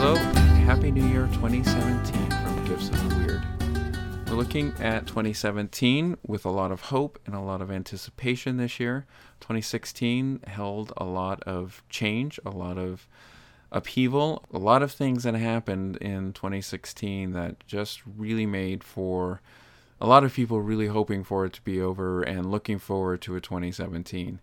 Hello, Happy New Year 2017 from Gifts of the Weird. Looking at 2017 with a lot of hope and a lot of anticipation this year. 2016 held a lot of change, a lot of upheaval, a lot of things that happened in 2016 that just really made for a lot of people really hoping for it to be over and looking forward to a 2017.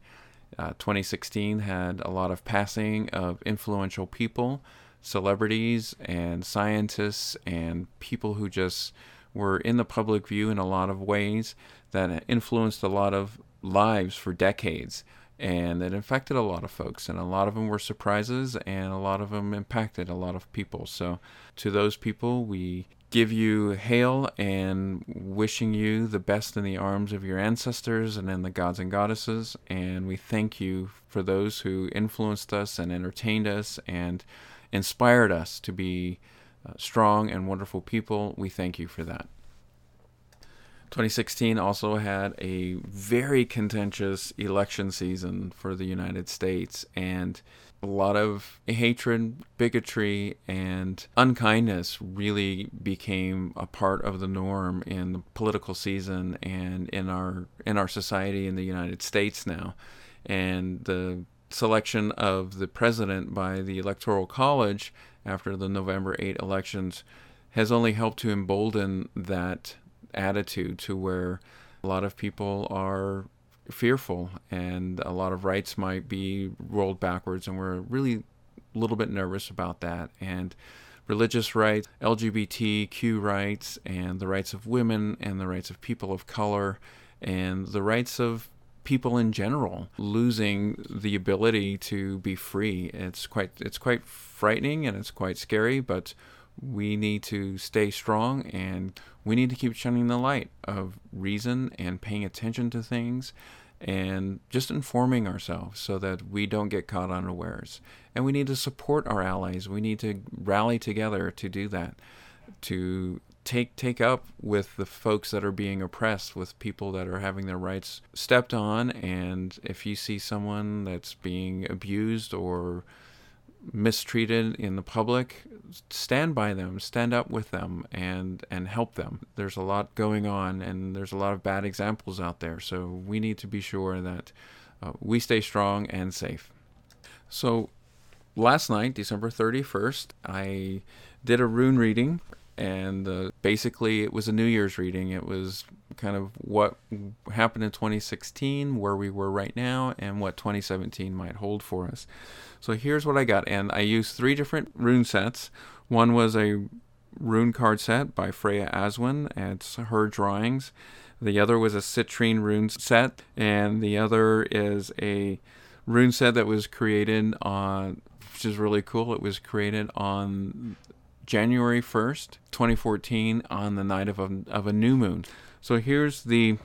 Uh, 2016 had a lot of passing of influential people, celebrities, and scientists, and people who just were in the public view in a lot of ways that influenced a lot of lives for decades. And it affected a lot of folks, and a lot of them were surprises, and a lot of them impacted a lot of people. So, to those people, we give you hail and wishing you the best in the arms of your ancestors and in the gods and goddesses. And we thank you for those who influenced us and entertained us and inspired us to be uh, strong and wonderful people. We thank you for that. 2016 also had a very contentious election season for the United States and a lot of hatred, bigotry, and unkindness really became a part of the norm in the political season and in our in our society in the United States now. And the selection of the president by the Electoral College after the November 8 elections has only helped to embolden that attitude to where a lot of people are fearful and a lot of rights might be rolled backwards and we're really a little bit nervous about that. And religious rights lgbtq rights and the rights of women and the rights of people of color and the rights of people in general losing the ability to be free it's quite it's quite frightening and it's quite scary but we need to stay strong and we need to keep shining the light of reason and paying attention to things and just informing ourselves so that we don't get caught unawares. And we need to support our allies. We need to rally together to do that, to take take up with the folks that are being oppressed, with people that are having their rights stepped on. And if you see someone that's being abused or mistreated in the public, stand by them, stand up with them, and and help them. There's a lot going on, and there's a lot of bad examples out there. So we need to be sure that uh, we stay strong and safe. So last night, December 31st, I did a rune reading, and uh, basically it was a New Year's reading. It was kind of what happened in 2016, where we were right now, and what 2017 might hold for us. So here's what I got, and I used three different rune sets. One was a rune card set by Freya Aswynn, it's her drawings. The other was a citrine rune set, and the other is a rune set that was created on, which is really cool. It was created on January 1st, 2014, on the night of a, of a new moon. So here's the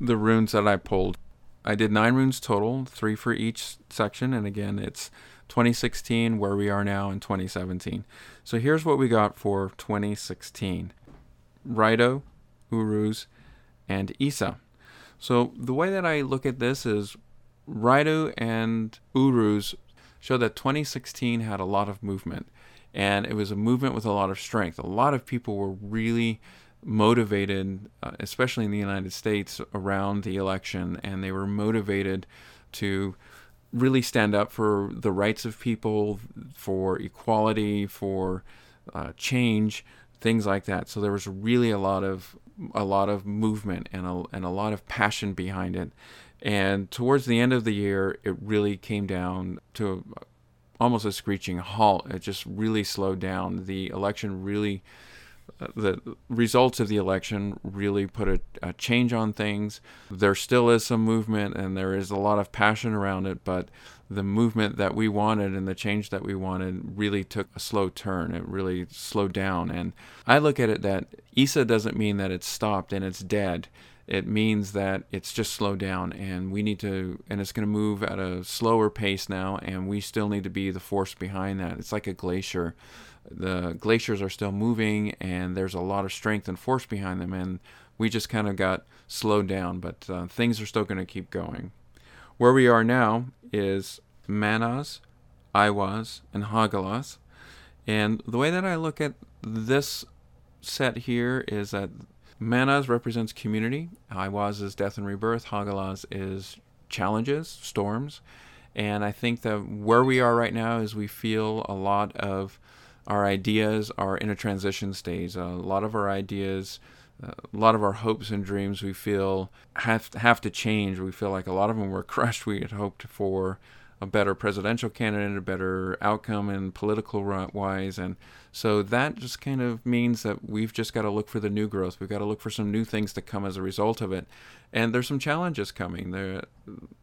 the runes that I pulled. I did nine runes total, three for each section, and again, it's 2016, where we are now in 2017. So here's what we got for 2016 Raido, Uruz, and Isa. So the way that I look at this is Raido and Uruz show that 2016 had a lot of movement, and it was a movement with a lot of strength. A lot of people were really motivated, uh, especially in the United States, around the election, and they were motivated to really stand up for the rights of people, for equality, for uh, change, things like that. So there was really a lot of a lot of movement and a, and a lot of passion behind it. And towards the end of the year, it really came down to almost a screeching halt. It just really slowed down. The election really uh, the results of the election really put a, a, change on things. There still is some movement and there is a lot of passion around it, but the movement that we wanted and the change that we wanted really took a slow turn. It really slowed down. And I look at it that Isa doesn't mean that it's stopped and it's dead. It means that it's just slowed down and we need to and it's going to move at a slower pace now and we still need to be the force behind that. It's like a glacier. The glaciers are still moving and there's a lot of strength and force behind them and we just kind of got slowed down but uh, things are still going to keep going. Where we are now is Mannaz Eihwaz and Hagalaz and the way that i look at this set here is that Mannaz represents community. Eihwaz is death and rebirth. Hagalaz is challenges, storms. And I think that where we are right now is we feel a lot of our ideas are in a transition stage. A lot of our ideas, a lot of our hopes and dreams we feel have have to change. We feel like a lot of them were crushed. We had hoped for a better presidential candidate, a better outcome in political wise. And so that just kind of means that we've just got to look for the new growth. We've got to look for some new things to come as a result of it. And there's some challenges coming. There,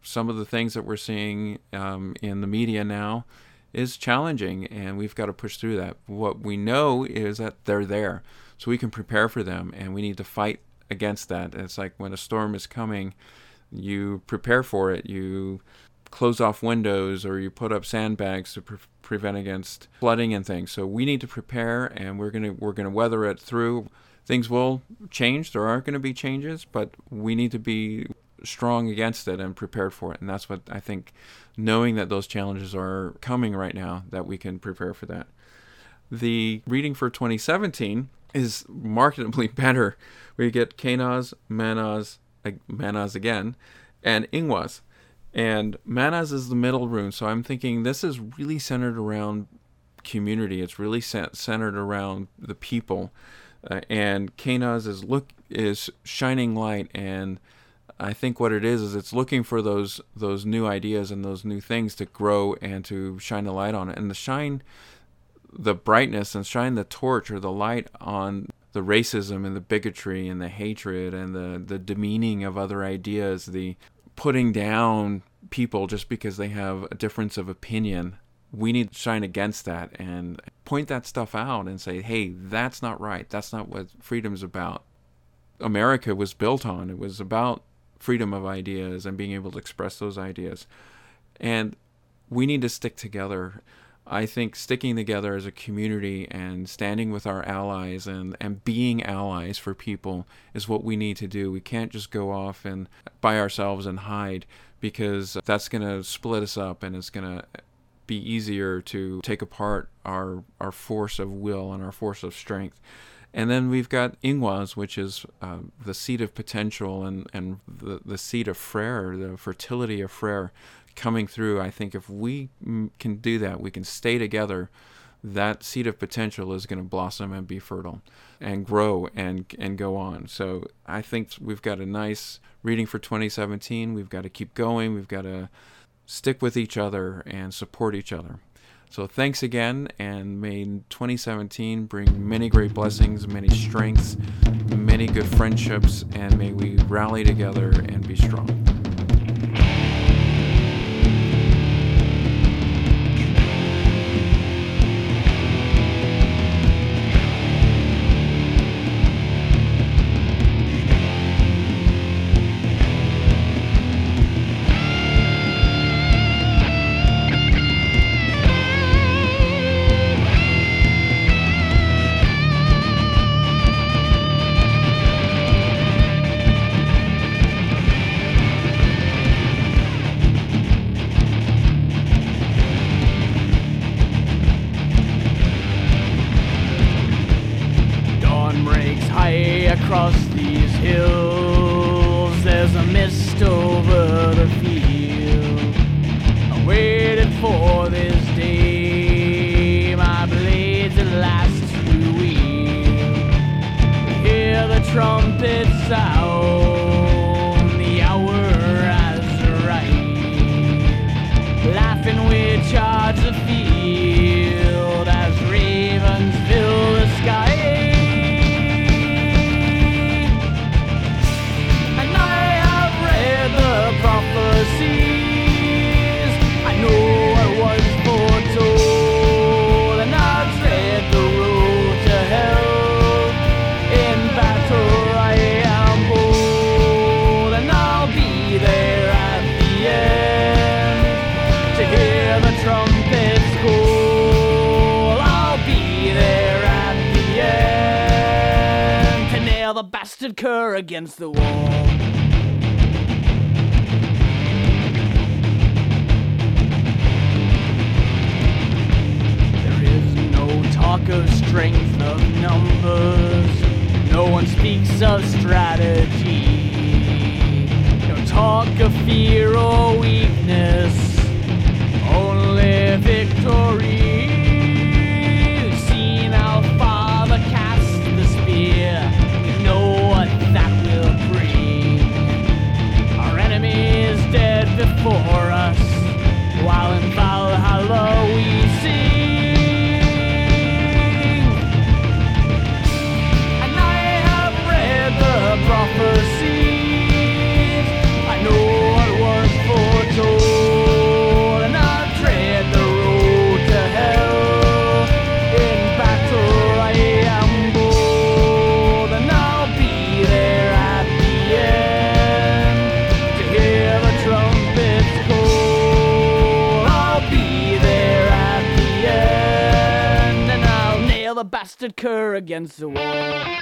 some of the things that we're seeing um, in the media now is challenging, and we've got to push through that. What we know is that they're there, so we can prepare for them, and we need to fight against that. It's like when a storm is coming, you prepare for it. You close off windows or you put up sandbags to pre- prevent against flooding and things. So we need to prepare, and we're gonna we're gonna weather it through. Things will change. There are going to be changes, but we need to be strong against it and prepared for it. And that's what I think. Knowing that those challenges are coming right now, that we can prepare for that. The reading for 2017 is markedly better. We get Kenaz, Mannaz, Mannaz again, and Ingwaz. And Mannaz is the middle rune, so I'm thinking this is really centered around community. It's really centered around the people. Uh, and Kenaz is look is shining light and I think what it is is it's looking for those those new ideas and those new things to grow and to shine a light on it and to shine the brightness and shine the torch or the light on the racism and the bigotry and the hatred and the the demeaning of other ideas the putting down people just because they have a difference of opinion. We need to shine against that and point that stuff out and say, hey, that's not right. That's not what freedom is about. America was built on. It was about freedom of ideas and being able to express those ideas. And we need to stick together. I think sticking together as a community and standing with our allies and, and being allies for people is what we need to do. We can't just go off and by ourselves and hide because that's going to split us up and it's going to be easier to take apart our our force of will and our force of strength. And then we've got Ingwaz, which is uh, the seat of potential and, and the, the seat of Freyr, the fertility of Freyr coming through. I think if we can do that, we can stay together, that seed of potential is going to blossom and be fertile and grow and and go on. So I think we've got a nice reading for 2017. We've got to keep going. We've got to stick with each other and support each other. So thanks again, and may 2017 bring many great blessings, many strengths, many good friendships, and may we rally together and be strong. blasted cur against the wall. There is no talk of strength of numbers, no one speaks of strategy. No talk of fear or weakness, only victory. blasted cur against the wall.